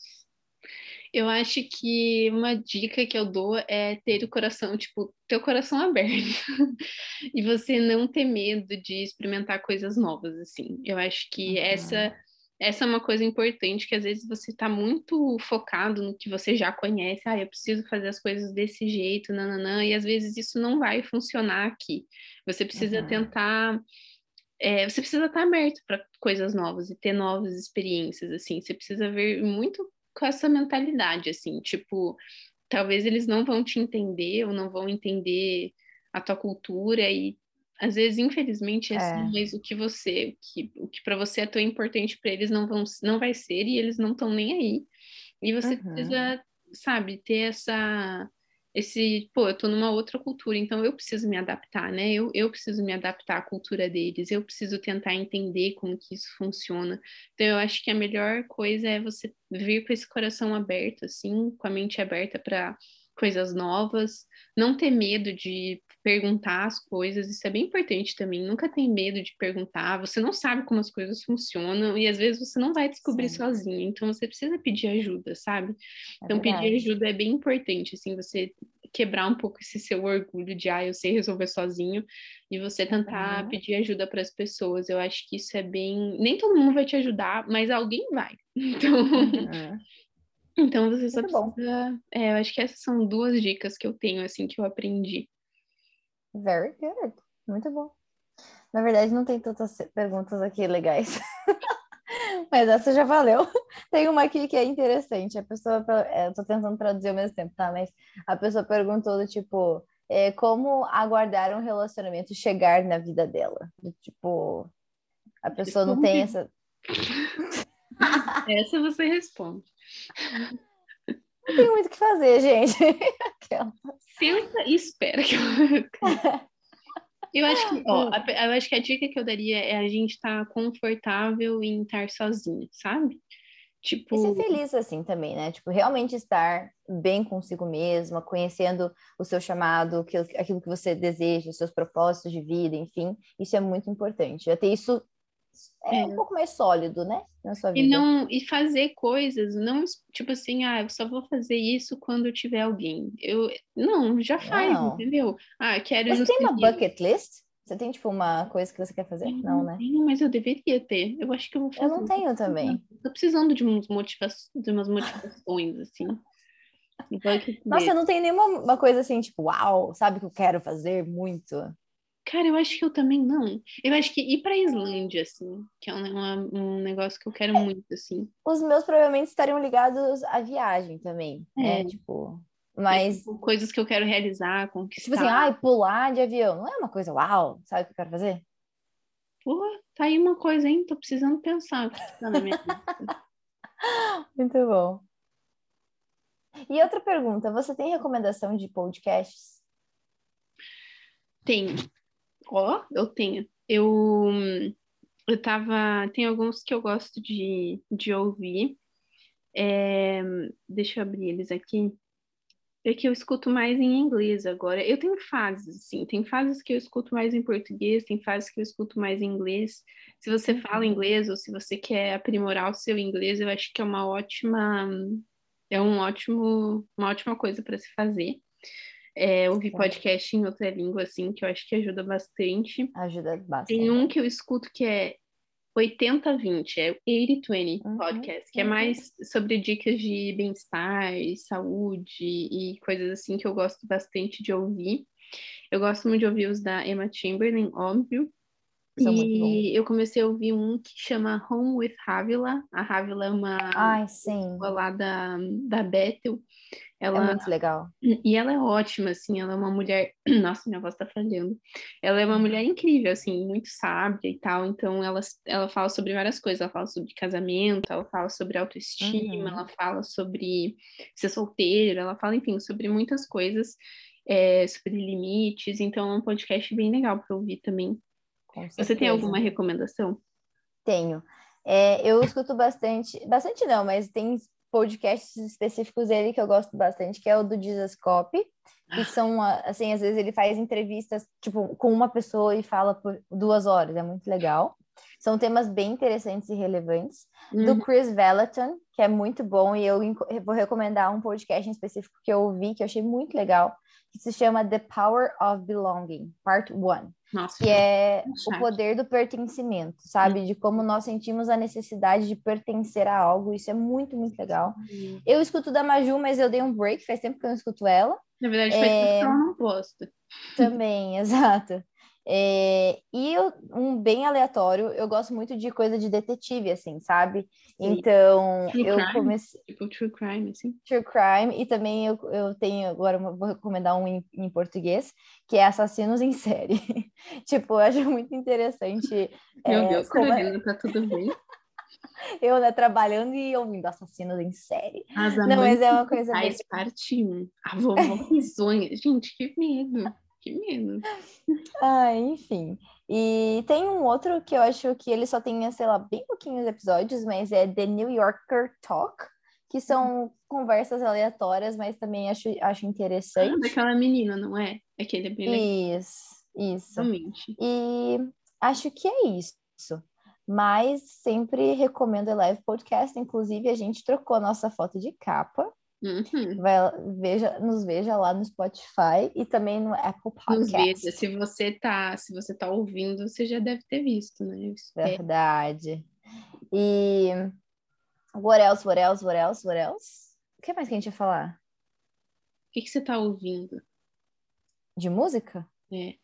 B: Eu acho que uma dica que eu dou é ter o coração, tipo, ter o coração <laughs> aberto. e você não ter medo de experimentar coisas novas, assim. Eu acho que
A: Uhum.
B: essa essa é uma coisa importante que às vezes você tá muito focado no que você já conhece. Ah, eu preciso fazer as coisas desse jeito, nananã, e às vezes isso não vai funcionar aqui. Você precisa
A: Uhum.
B: tentar é, você precisa estar aberto para coisas novas e ter novas experiências, assim. Você precisa ver muito com essa mentalidade, assim, tipo, talvez eles não vão te entender ou não vão entender a tua cultura e às vezes, infelizmente, é assim,
A: É.
B: mas o que você, o que, o que para você é tão importante para eles não vão, não vai ser e eles não estão nem aí. E você
A: Uhum.
B: precisa, sabe, ter essa esse, pô, eu tô numa outra cultura, então eu preciso me adaptar, né? Eu, eu preciso me adaptar à cultura deles, eu preciso tentar entender como que isso funciona. Então eu acho que a melhor coisa é você vir com esse coração aberto, assim, com a mente aberta para coisas novas, não ter medo de perguntar as coisas, isso é bem importante também. Nunca tem medo de perguntar, você não sabe como as coisas funcionam e às vezes você não vai descobrir
A: Sim.
B: sozinho, então você precisa pedir ajuda, sabe?
A: É
B: Então, pedir
A: verdade.
B: ajuda é bem importante, assim, você quebrar um pouco esse seu orgulho de, ah, eu sei resolver sozinho, e você tentar
A: Uhum.
B: pedir ajuda para as pessoas. Eu acho que isso é bem. Nem todo mundo vai te ajudar, mas alguém vai. <laughs> Então,
A: Uhum.
B: então você só
A: Muito
B: precisa. É, eu acho que essas são duas dicas que eu tenho, assim, que eu aprendi.
A: Very good. Muito bom. Na verdade, não tem tantas perguntas aqui legais. <laughs> Mas essa já valeu. <laughs> Tem uma aqui que é interessante. A pessoa, é, eu tô tentando traduzir ao mesmo tempo, tá? Mas a pessoa perguntou do tipo, é, como aguardar um relacionamento chegar na vida dela? Do tipo, a pessoa não tem essa. <laughs>
B: Essa você responde.
A: Não tem muito o que fazer, gente. <laughs>
B: Senta e espera que eu. <laughs> Eu acho que, ó, a, eu acho que a dica que eu daria é a gente estar confortável em estar sozinho, sabe? Tipo.
A: E ser feliz assim também, né? Tipo, realmente estar bem consigo mesma, conhecendo o seu chamado, aquilo, aquilo que você deseja, os seus propósitos de vida, enfim. Isso é muito importante. Ter isso é,
B: É.
A: um pouco mais sólido, né? Na sua vida.
B: E não e fazer coisas, não tipo assim, ah, eu só vou fazer isso quando eu tiver alguém. Eu não, já faz,
A: Não.
B: entendeu? Ah, quero
A: Você tem uma bucket list? Você tem, tipo, uma coisa que você quer fazer? Não, né?
B: tenho, mas eu deveria ter. Eu acho que eu vou fazer.
A: Eu não tenho também.
B: Tô precisando de, uns motiva de umas motivações, assim. <laughs>
A: Nossa, eu não tenho nenhuma uma coisa assim, tipo, uau, sabe que eu quero fazer muito.
B: Cara, eu acho que eu também não. Eu acho que ir pra Islândia, assim, que é um, uma- um negócio que eu quero muito, assim.
A: Os meus provavelmente estariam ligados à viagem também, né?
B: É.
A: Tipo, mas
B: Tipo, coisas que eu quero realizar,
A: Tipo assim,
B: conquistar.
A: ai, pular de avião. Não é uma coisa uau, sabe o que eu quero fazer?
B: Pô, tá aí uma coisa, hein? Tô precisando pensar o que tá na minha vida. <laughs>
A: Muito bom. E outra pergunta, você tem recomendação de podcasts?
B: Tenho. Ó, eu tenho. Eu, eu tava. Tem alguns que eu gosto de, de ouvir. É, deixa eu abrir eles aqui. É que eu escuto mais em inglês agora. Eu tenho fases, sim. Tem fases que eu escuto mais em português, tem fases que eu escuto mais em inglês. Se você fala
A: Uhum.
B: inglês ou se você quer aprimorar o seu inglês, eu acho que é uma ótima, é um ótimo, uma ótima coisa para se fazer. É, ouvir podcast em outra língua, assim, que eu acho que ajuda bastante.
A: Ajuda bastante.
B: Tem um que eu escuto que é 80-20, é o 80-20
A: Uhum,
B: podcast, que é
A: uhum.
B: mais sobre dicas de bem-estar, e saúde e coisas assim que eu gosto bastante de ouvir. Eu gosto muito de ouvir os da Emma Chamberlain, óbvio.
A: São muito
B: E eu comecei a ouvir um que chama Home with Havila. A Havila é uma
A: Ai, sim.
B: lá da, da Bethel.
A: É
B: Ela,
A: muito legal.
B: e ela é ótima, assim, ela é uma mulher. <clears throat> Nossa, minha voz tá falhando. Ela é uma mulher incrível, assim, muito sábia e tal. Então, ela, ela fala sobre várias coisas. Ela fala sobre casamento, ela fala sobre autoestima,
A: Uhum.
B: ela fala sobre ser solteira, ela fala, enfim, sobre muitas coisas, é, sobre limites. Então, é um podcast bem legal para ouvir também. Você tem alguma recomendação?
A: Tenho. É, eu escuto bastante, bastante não, mas tem podcasts específicos dele que eu gosto bastante, que é o do Jesus Cop, que são, <gasps> ah, assim, às vezes ele faz entrevistas, tipo, com uma pessoa e fala por duas horas, é muito legal. São temas bem interessantes e relevantes. Do
B: Uhum.
A: Chris Vallotton, que é muito bom, e eu vou recomendar um podcast em específico que eu ouvi, que eu achei muito legal, que se chama The Power of Belonging, Part 1
B: Nossa,
A: que é o poder do pertencimento, sabe? De como nós sentimos a necessidade de pertencer a algo. Isso é muito, muito legal. Eu escuto da Maju, mas eu dei um break, faz tempo que eu não escuto ela.
B: Na verdade, faz tempo
A: É.
B: que ela não posta.
A: Também, <laughs> exato. É, e eu- um bem aleatório, eu gosto muito de coisa de detetive, assim, sabe?
B: Sim.
A: Então,
B: True
A: eu
B: crime?
A: comecei
B: Tipo, true crime, assim.
A: True Crime, e também eu, eu tenho, agora eu vou recomendar um em, em português, que é Assassinos em Série. <laughs> tipo, eu acho muito interessante. <laughs>
B: Meu
A: é,
B: Deus,
A: como é-
B: Carolina, tá tudo bem? <laughs>
A: eu, né, trabalhando e ouvindo Assassinos em Série.
B: As
A: Não, mas é uma coisa bem...
B: Faz parte 1. A vovó risonha. Gente, que medo. Que medo.
A: Ah, enfim. E tem um outro que eu acho que ele só tem, sei lá, bem pouquinhos episódios, mas é The New Yorker Talk, que são conversas aleatórias, mas também acho, acho
B: Ah,
A: interessante.
B: daquela menina, não é? Aquele é bem legal,
A: Isso, isso.
B: realmente.
A: E acho que é isso. Mas sempre recomendo a Live Podcast. Inclusive, a gente trocou a nossa foto de capa.
B: Uhum.
A: Vai, veja, nos veja lá no Spotify e também no Apple
B: Nos
A: Podcast.
B: veja. Se você tá, se você tá ouvindo, você já deve ter visto, né?
A: Verdade. E what else, what else, what else, what else? O que mais que a gente ia falar?
B: O que, que você tá ouvindo?
A: De música?
B: É,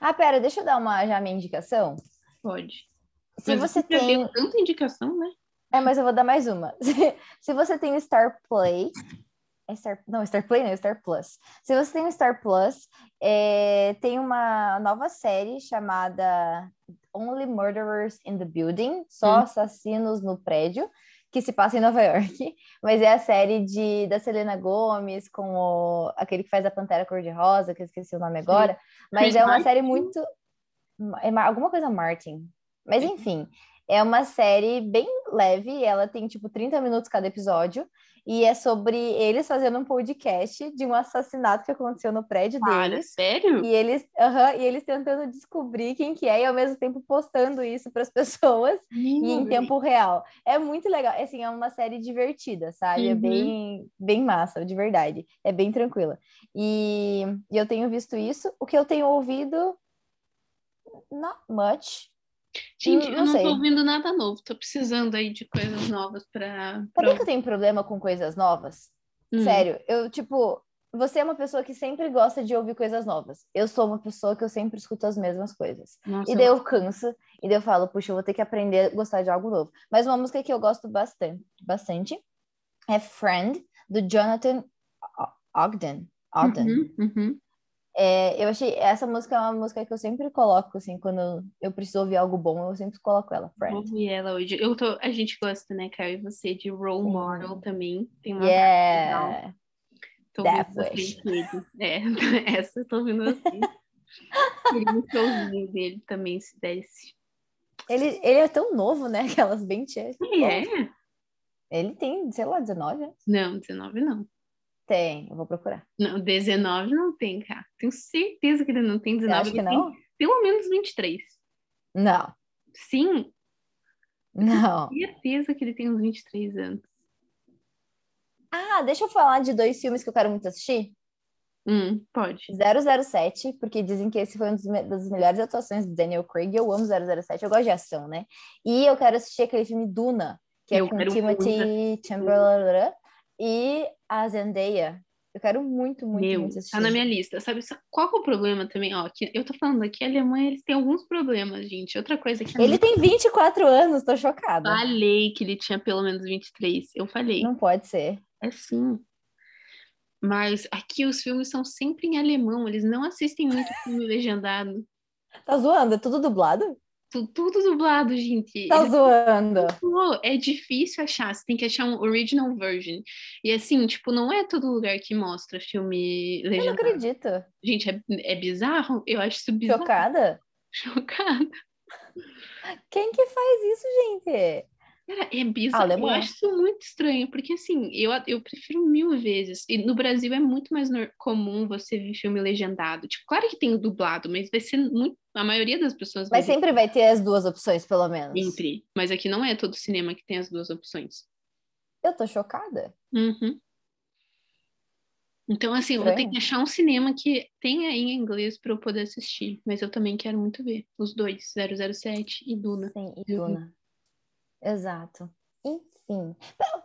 A: Ah, pera, deixa eu dar uma já minha indicação.
B: pode.
A: Se
B: Mas
A: você tem.
B: tanta indicação, né?
A: É, mas eu vou dar mais uma. <laughs> Se você tem o Star Play. É Star... Não, Star Play não, é Star Plus. Se você tem o Star Plus, é, tem uma nova série chamada Only Murderers in the Building Só
B: Hum.
A: Assassinos no Prédio, que se passa em Nova York. <laughs> Mas é a série de, da Selena Gomez com o, aquele que faz a Pantera Cor-de-Rosa, que eu esqueci o nome agora. Mas
B: Chris
A: é uma
B: Martin?
A: série muito. É ma- alguma coisa Martin. Mas enfim, é uma série bem leve, ela tem tipo 30 minutos cada episódio, e é sobre eles fazendo um podcast de um assassinato que aconteceu no prédio
B: Para,
A: deles.
B: sério?
A: E eles, aham, e eles tentando descobrir quem que é e ao mesmo tempo postando isso para as pessoas <laughs> e em tempo real. É muito legal, assim, é uma série divertida, sabe? É
B: Uhum.
A: bem, bem massa, de verdade. É bem tranquila. E, e eu tenho visto isso. O que eu tenho ouvido, not much.
B: Gente, eu
A: não sei.
B: tô ouvindo nada novo. Tô precisando aí de coisas novas pra. pra
A: Sabe que eu tenho problema com coisas novas?
B: Hum.
A: Sério, eu, tipo, você é uma pessoa que sempre gosta de ouvir coisas novas. Eu sou uma pessoa que eu sempre escuto as mesmas coisas.
B: Nossa,
A: E daí eu canso, e daí eu falo, puxa, eu vou ter que aprender a gostar de algo novo. Mas uma música que eu gosto bastante, bastante é Friend, do Jonathan Ogden. Ogden.
B: Uhum, uhum.
A: É, eu achei essa música é uma música que eu sempre coloco, assim, quando eu preciso ouvir algo bom, eu sempre coloco ela.
B: Vou ouvir ela hoje. Eu tô, a gente gosta, né, Caio e você, de Role Model também. Tem uma
A: yeah.
B: Tô ouvindo É, <laughs> essa eu tô ouvindo assim. Queria um showzinho dele também, se desse.
A: Ele, ele é tão novo, né? <laughs> Aquelas bem tias.
B: É?
A: Ele tem, sei lá, 19 anos?
B: Não, 19 não.
A: Tem, eu vou procurar.
B: Não, 19 não tem, cara. Tenho certeza que ele não tem 19.
A: Acho que não?
B: pelo menos 23.
A: Não.
B: Sim.
A: Não.
B: Tenho certeza que ele tem uns 23 anos.
A: Ah, deixa eu falar de dois filmes que eu quero muito assistir.
B: Hum, pode.
A: 007, porque dizem que esse foi uma das melhores atuações do Daniel Craig. Eu amo 007, eu gosto de ação, né? E eu quero assistir aquele filme Duna, que é eu é com Timothy Chamberlain e a Zendaya. Eu quero muito, muito,
B: Meu,
A: muito assistir.
B: Tá na minha lista. Sabe qual é o problema também? Ó, que eu tô falando aqui, a Alemanha, eles têm alguns problemas, gente. Outra coisa que...
A: Ele tem 24 anos, tô chocada.
B: Falei que ele tinha pelo menos 23. Eu falei.
A: Não pode ser.
B: É sim. Mas aqui os filmes são sempre em alemão. Eles não assistem muito filme <laughs> legendado.
A: Tá zoando? É tudo dublado?
B: Tudo, tudo dublado, gente.
A: Tá zoando.
B: É difícil achar, você tem que achar um original version. E assim, tipo, não é todo lugar que mostra filme legendado.
A: Eu não acredito.
B: Gente, é, é bizarro? Eu acho isso bizarro.
A: Chocada? <laughs>
B: Chocada.
A: Quem que faz isso, gente?
B: Cara, é bizarro. Eu acho isso muito estranho, porque assim, eu, eu prefiro mil vezes. E no Brasil é muito mais comum você ver filme legendado. Tipo, claro que tem o dublado, mas vai ser muito. A maioria das pessoas.
A: Mas sempre vai ter as duas opções, pelo menos.
B: Sempre. Mas aqui não é todo cinema que tem as duas opções.
A: Eu tô chocada.
B: Uhum. Então, assim, Estranho. eu vou ter que achar um cinema que tenha em inglês para eu poder assistir. Mas eu também quero muito ver. Os dois, 007 e Duna.
A: Sim, e Duna. Exato. Enfim,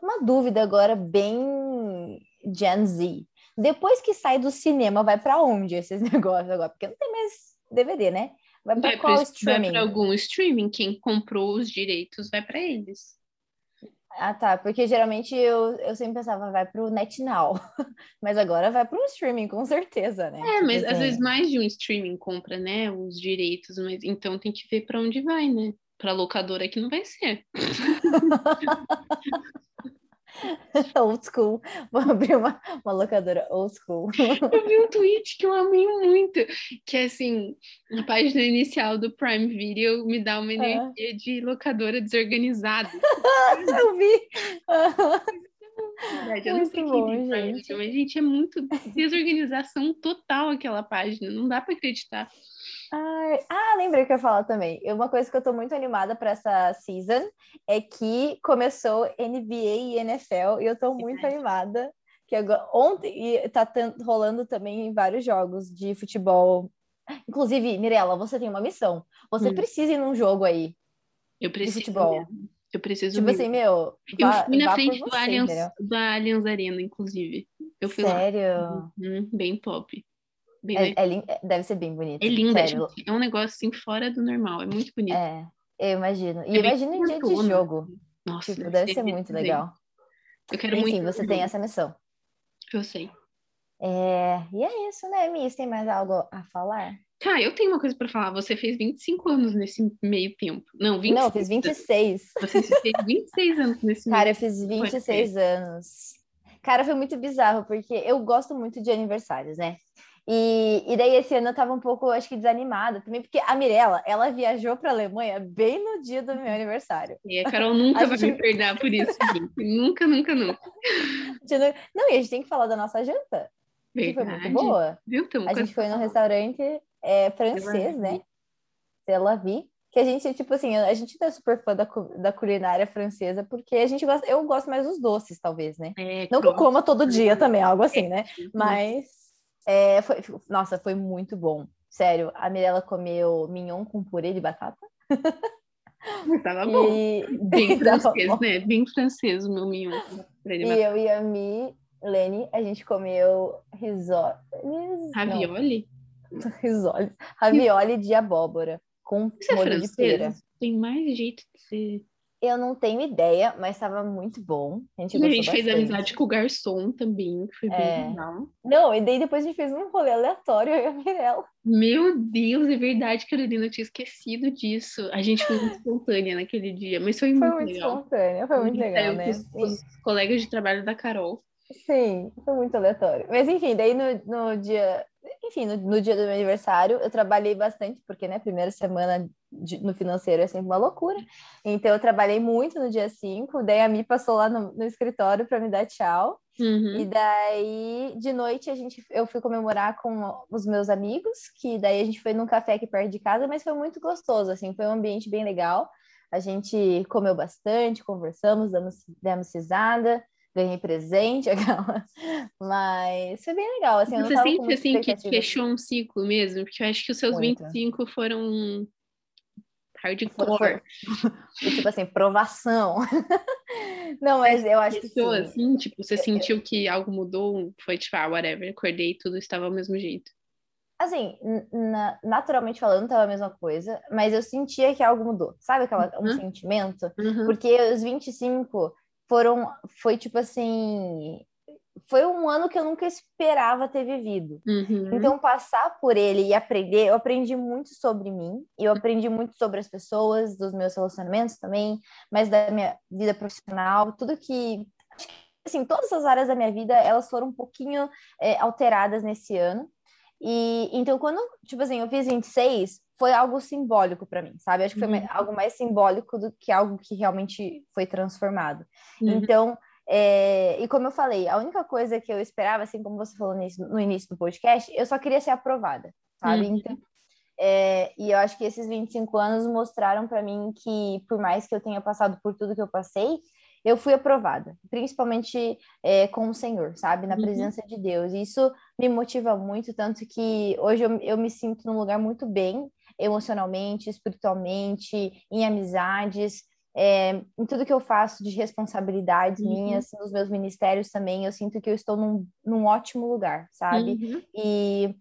A: uma dúvida agora bem Gen Z. Depois que sai do cinema, vai para onde esses <laughs> negócios agora? Porque não tem mais DVD, né? Vai para qual pro, streaming? Vai
B: para algum streaming. Quem comprou os direitos vai para eles.
A: Ah, tá. Porque geralmente eu, eu sempre pensava, vai pro NetNow. <laughs> mas agora vai pro streaming, com certeza, né?
B: É, tipo mas assim... às vezes mais de um streaming compra, né? Os direitos, mas então tem que ver para onde vai, né? Para locadora que não vai ser. <laughs>
A: old school. Vou abrir uma, uma locadora old school. <laughs>
B: Eu vi um tweet que eu amei muito, que é assim, a página inicial do Prime Video me dá uma energia de locadora desorganizada. <laughs>
A: eu vi!
B: eu não sei bom, gente. mas, gente, é muito desorganização total aquela página, não dá para acreditar.
A: Ai, ah, lembrei que eu ia falar também. Uma coisa que eu tô muito animada para essa season é que começou NBA e NFL e eu tô muito é. animada. Que agora, ontem e tá rolando também vários jogos de futebol. Inclusive, Mirella, você tem uma missão. Você hum. precisa ir num jogo aí.
B: Eu preciso.
A: De futebol.
B: Eu preciso.
A: Tipo assim, meu.
B: Eu fui na frente do Allianz, da Allianz Arena, inclusive. Eu fui
A: Sério?
B: lá. Uhum, bem top.
A: Bem é, é, deve ser bem bonito.
B: É linda, gente. É um negócio assim fora do normal. É muito bonito.
A: É, eu imagino. E é imagina em dia de jogo. Nossa, tipo, deve, ser, muito legal.
B: Eu quero
A: Enfim,
B: muito.
A: você tem essa missão.
B: Eu sei.
A: É, e é isso, né, Miss? Tem mais algo a falar?
B: Tá, eu tenho uma coisa para falar. Você fez 25 anos nesse meio tempo. Não, 26.
A: Não, eu fiz 26.
B: Você fez 26 anos nesse
A: Cara, eu fiz 26 anos. Cara, foi muito bizarro, porque eu gosto muito de aniversários, né? E, e daí esse ano eu tava um pouco, acho que, desanimada também, porque a Mirella, ela viajou pra Alemanha bem no dia do meu aniversário.
B: E a Carol nunca a vai gente... me perder por isso, gente. nunca, nunca, nunca.
A: Não, e a gente tem que falar da nossa janta. Que foi muito boa.
B: Viu?
A: a gente foi num restaurante é, francês, né? Ela vi. Que a gente, tipo assim, a gente não é super fã da, da culinária francesa, porque a gente gosta, eu gosto mais dos doces, talvez, né? É, não que eu coma todo dia também, algo assim, né? Mas é, foi, nossa, foi muito bom. Sério, a Mirella comeu mignon com purê de batata. <laughs>
B: Tava bom. E... Bem francês, né? Bem francês o meu mignon.
A: E eu e a Mi, Lene, a gente comeu risole.
B: Ravioli?
A: Risole. Ravioli de abóbora com Isso é molho é de pera.
B: Tem mais jeito de ser.
A: Eu não tenho ideia, mas estava muito bom.
B: A gente, a gente fez amizade com o garçom também, que foi bem é... legal.
A: Não, e daí depois a gente fez um rolê aleatório, <laughs> eu e a Mirella.
B: Meu Deus, é verdade, Carolina, eu tinha esquecido disso. A gente foi muito <gasps> espontânea naquele dia, mas foi, foi muito, muito legal.
A: espontânea, foi muito legal, né?
B: Com os, os colegas de trabalho da Carol.
A: Sim, foi muito aleatório. Mas enfim, daí no, no dia enfim, no, no, dia do meu aniversário, eu trabalhei bastante, porque, né, primeira semana de, no financeiro é sempre uma loucura. Então, eu trabalhei muito no dia 5, daí a Mi passou lá no, no escritório para me dar tchau. Uhum. E daí, de noite, a gente, eu fui comemorar com os meus amigos, que daí a gente foi num café aqui perto de casa, mas foi muito gostoso, assim, foi um ambiente bem legal. A gente comeu bastante, conversamos, damos, demos risada ganhei presente, <laughs> aquela. Mas foi bem legal. Assim,
B: Você sente assim que fechou um ciclo mesmo? Porque eu acho que os seus Muito. 25 foram hardcore. <laughs>
A: tipo assim, provação. <laughs> Não, mas eu acho que sim.
B: assim, tipo, você sentiu que algo mudou? Foi tipo, ah, whatever, acordei tudo estava ao mesmo jeito.
A: Assim, naturalmente falando, estava a mesma coisa, mas eu sentia que algo mudou. Sabe aquela, um uhum. sentimento? Uhum. Porque os 25 foram, foi tipo assim, foi um ano que eu nunca esperava ter vivido. Uhum. Então, passar por ele e aprender, eu aprendi muito sobre mim, eu aprendi muito sobre as pessoas, dos meus relacionamentos também, mas da minha vida profissional, tudo que. Assim, todas as áreas da minha vida, elas foram um pouquinho é, alteradas nesse ano. E então, quando, tipo assim, eu fiz 26, foi algo simbólico para mim, sabe? Acho que foi uhum. algo mais simbólico do que algo que realmente foi transformado. Uhum. Então, é, e como eu falei, a única coisa que eu esperava, assim como você falou no início do podcast, eu só queria ser aprovada, sabe? Uhum. Então, é, e eu acho que esses 25 anos mostraram para mim que, por mais que eu tenha passado por tudo que eu passei, eu fui aprovada, principalmente é, com o Senhor, sabe? Na uhum. presença de Deus. E isso me motiva muito, tanto que hoje eu, eu me sinto num lugar muito bem emocionalmente, espiritualmente, em amizades, é, em tudo que eu faço de responsabilidades uhum. minhas, nos meus ministérios também, eu sinto que eu estou num, num ótimo lugar, sabe? Uhum. E,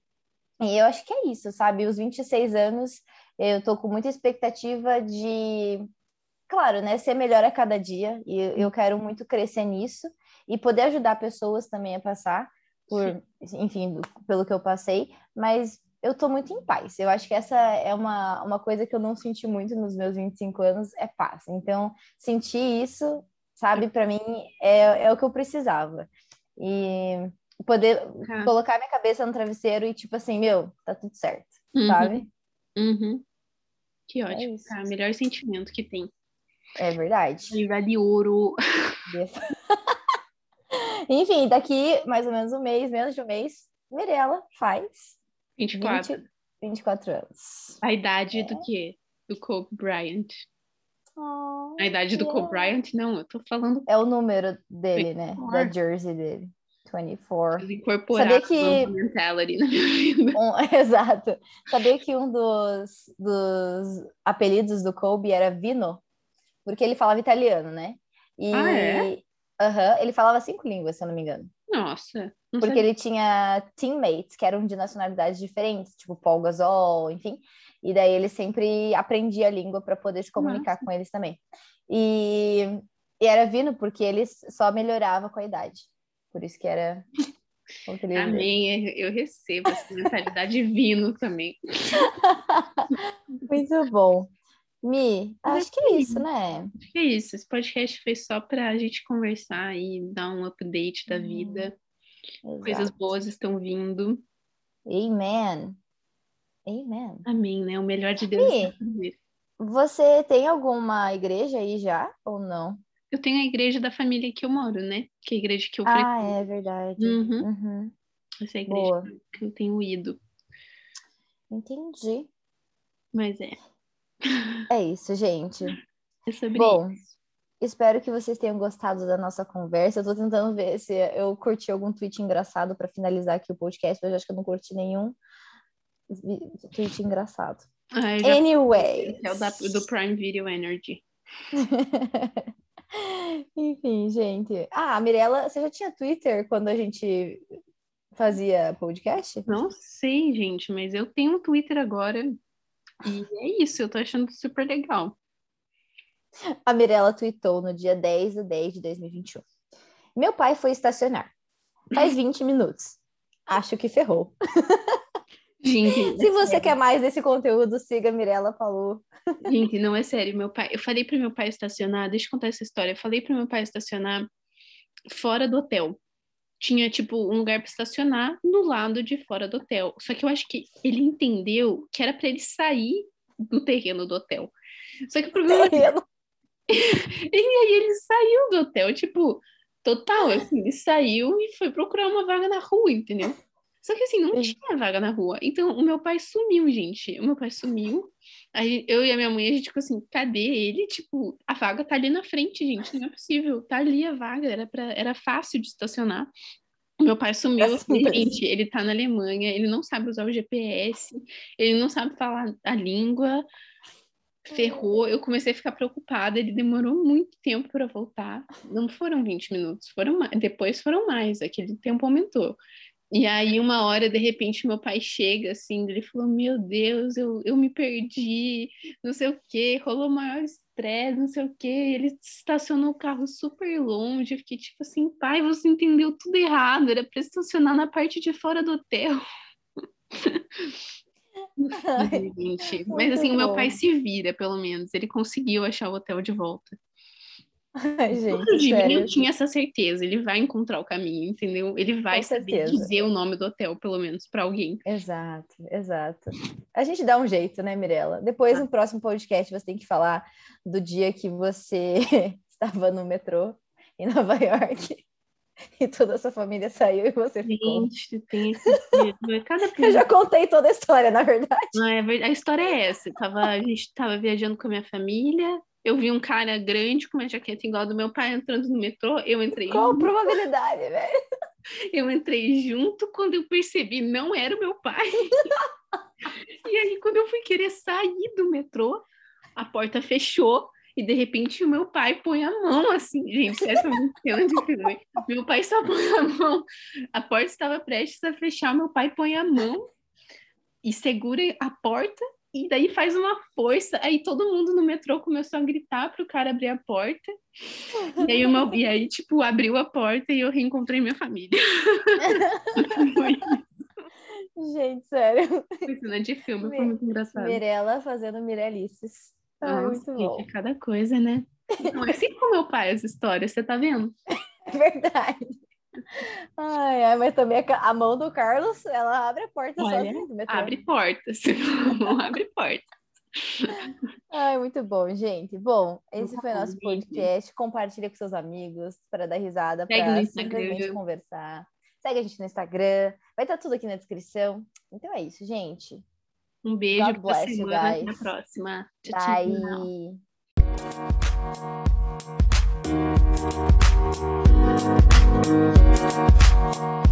A: e eu acho que é isso, sabe? Os 26 anos, eu tô com muita expectativa de, claro, né, ser melhor a cada dia, e eu quero muito crescer nisso e poder ajudar pessoas também a passar por, enfim, pelo que eu passei, mas eu tô muito em paz. Eu acho que essa é uma, uma coisa que eu não senti muito nos meus 25 anos, é paz. Então, sentir isso, sabe, para mim é, é o que eu precisava. E poder ah. colocar minha cabeça no travesseiro e, tipo assim, meu, tá tudo certo, uhum. sabe?
B: Uhum. Que é ótimo. É tá, melhor sentimento que tem.
A: É verdade.
B: E vale ouro. <laughs>
A: Enfim, daqui mais ou menos um mês, menos de um mês, Mirella faz
B: 24. 20,
A: 24 anos.
B: A idade é. do quê? Do Kobe Bryant. Oh, a idade do Kobe Bryant? Não, eu tô falando.
A: É o número dele, 24. né? Da jersey dele. 24.
B: Incorporar Sabia que... mentality na minha vida.
A: Um, <laughs> exato. Sabia que um dos, dos apelidos do Kobe era Vino? Porque ele falava italiano, né?
B: E ah, é?
A: uhum, ele falava cinco línguas, se eu não me engano.
B: Nossa.
A: Porque sei. ele tinha teammates que eram de nacionalidades diferentes, tipo Paul Gasol, enfim. E daí ele sempre aprendia a língua para poder se comunicar Nossa. com eles também. E, e era vindo porque ele só melhorava com a idade. Por isso que era.
B: Amém, eu recebo essa mentalidade <laughs> vindo também.
A: Muito bom. Mi, acho que é isso, né?
B: Acho que é isso. Esse podcast foi só para a gente conversar e dar um update da vida. Exato. Coisas boas estão vindo.
A: Amen. Amen.
B: Amém, né? O melhor de Deus.
A: Mi, você tem alguma igreja aí já ou não?
B: Eu tenho a igreja da família que eu moro, né? Que é a igreja que eu
A: Ah, é verdade.
B: Uhum. Uhum. Essa é a igreja Boa. que eu tenho ido.
A: Entendi.
B: Mas é.
A: É isso, gente.
B: É sobre
A: Bom,
B: isso.
A: Espero que vocês tenham gostado da nossa conversa. Eu tô tentando ver se eu curti algum tweet engraçado para finalizar aqui o podcast, mas eu acho que eu não curti nenhum tweet engraçado. Anyway.
B: É o da, do Prime Video Energy. <laughs>
A: Enfim, gente. Ah, Mirella, você já tinha Twitter quando a gente fazia podcast?
B: Não sei, gente, mas eu tenho um Twitter agora. E é isso, eu tô achando super legal.
A: A Mirella tweetou no dia 10 de 10 de 2021. Meu pai foi estacionar. Faz <laughs> 20 minutos. Acho que ferrou. <laughs>
B: Gente,
A: Se
B: é
A: você
B: sério.
A: quer mais desse conteúdo, siga a Mirella falou. <laughs>
B: Gente, não é sério. Meu pai, eu falei pro meu pai estacionar, deixa eu contar essa história. Eu falei pro meu pai estacionar fora do hotel. Tinha, tipo, um lugar para estacionar no lado de fora do hotel. Só que eu acho que ele entendeu que era para ele sair do terreno do hotel. Só que o problema é
A: Terreno. <laughs>
B: E aí ele saiu do hotel, tipo, total, assim, ele saiu e foi procurar uma vaga na rua, entendeu? Só que assim, não tinha vaga na rua. Então, o meu pai sumiu, gente. O meu pai sumiu. Aí eu e a minha mãe, a gente ficou assim, cadê ele? Tipo, a vaga tá ali na frente, gente. Não é possível. Tá ali a vaga, era, pra, era fácil de estacionar. O meu pai sumiu.
A: É
B: gente, ele tá na Alemanha, ele não sabe usar o GPS, ele não sabe falar a língua ferrou, eu comecei a ficar preocupada, ele demorou muito tempo para voltar. Não foram 20 minutos, foram mais, depois foram mais, aquele tempo aumentou. E aí, uma hora, de repente, meu pai chega assim, ele falou: Meu Deus, eu, eu me perdi, não sei o quê, rolou maior estresse, não sei o quê. Ele estacionou o carro super longe. Eu fiquei tipo assim: Pai, você entendeu tudo errado, era para estacionar na parte de fora do hotel. <laughs> Gente, mas assim, o meu
A: bom.
B: pai se vira, pelo menos. Ele conseguiu achar o hotel de volta.
A: Ai, gente, sério.
B: eu tinha essa certeza. Ele vai encontrar o caminho, entendeu? Ele vai dizer o nome do hotel, pelo menos, para alguém.
A: Exato, exato. A gente dá um jeito, né, Mirella? Depois,
B: Tá.
A: no próximo podcast, você tem que falar do dia que você <laughs> estava no metrô em Nova York <laughs> e toda a sua família saiu e você ficou.
B: Gente, tem esse. Cada <laughs>
A: Eu já contei toda a história, na verdade.
B: Não, é a história é essa. Eu Tava, a gente tava viajando com a minha família. Eu vi um cara grande com uma jaqueta igual a do meu pai entrando no metrô. Eu entrei
A: Qual probabilidade, <laughs> velho?
B: Eu entrei junto quando eu percebi não era o meu pai. e aí, quando eu fui querer sair do metrô, a porta fechou e de repente o meu pai põe a mão assim, gente, essa é uma cena de filme. Meu pai só põe a mão, a porta estava prestes a fechar, meu pai põe a mão e segura a porta. E daí faz uma força, aí todo mundo no metrô começou a gritar pro cara abrir a porta. E aí, meu, e aí tipo, abriu a porta e eu reencontrei minha família. <laughs>
A: Gente, sério.
B: Foi cena de filme, foi muito engraçado.
A: Mirella fazendo Mirelices. Ah, muito
B: gente,
A: bom.
B: é cada coisa, né? Não é assim com meu pai as histórias, você tá vendo?
A: É <laughs> verdade. Ai, ai, mas também a, mão do Carlos, ela abre a porta
B: Olha,
A: sozinha.
B: Abre portas. <laughs> Abre portas.
A: Ai, muito bom, gente. Bom, esse
B: Muito
A: foi
B: bom,
A: nosso
B: gente.
A: podcast. Compartilha com seus amigos para dar risada, para simplesmente conversar. Segue a gente no Instagram. Vai estar tudo aqui na descrição. Então é isso, gente.
B: Um beijo,
A: God
B: boa
A: bless semana, you
B: guys. até a próxima. Tchau,
A: Bye. tchau.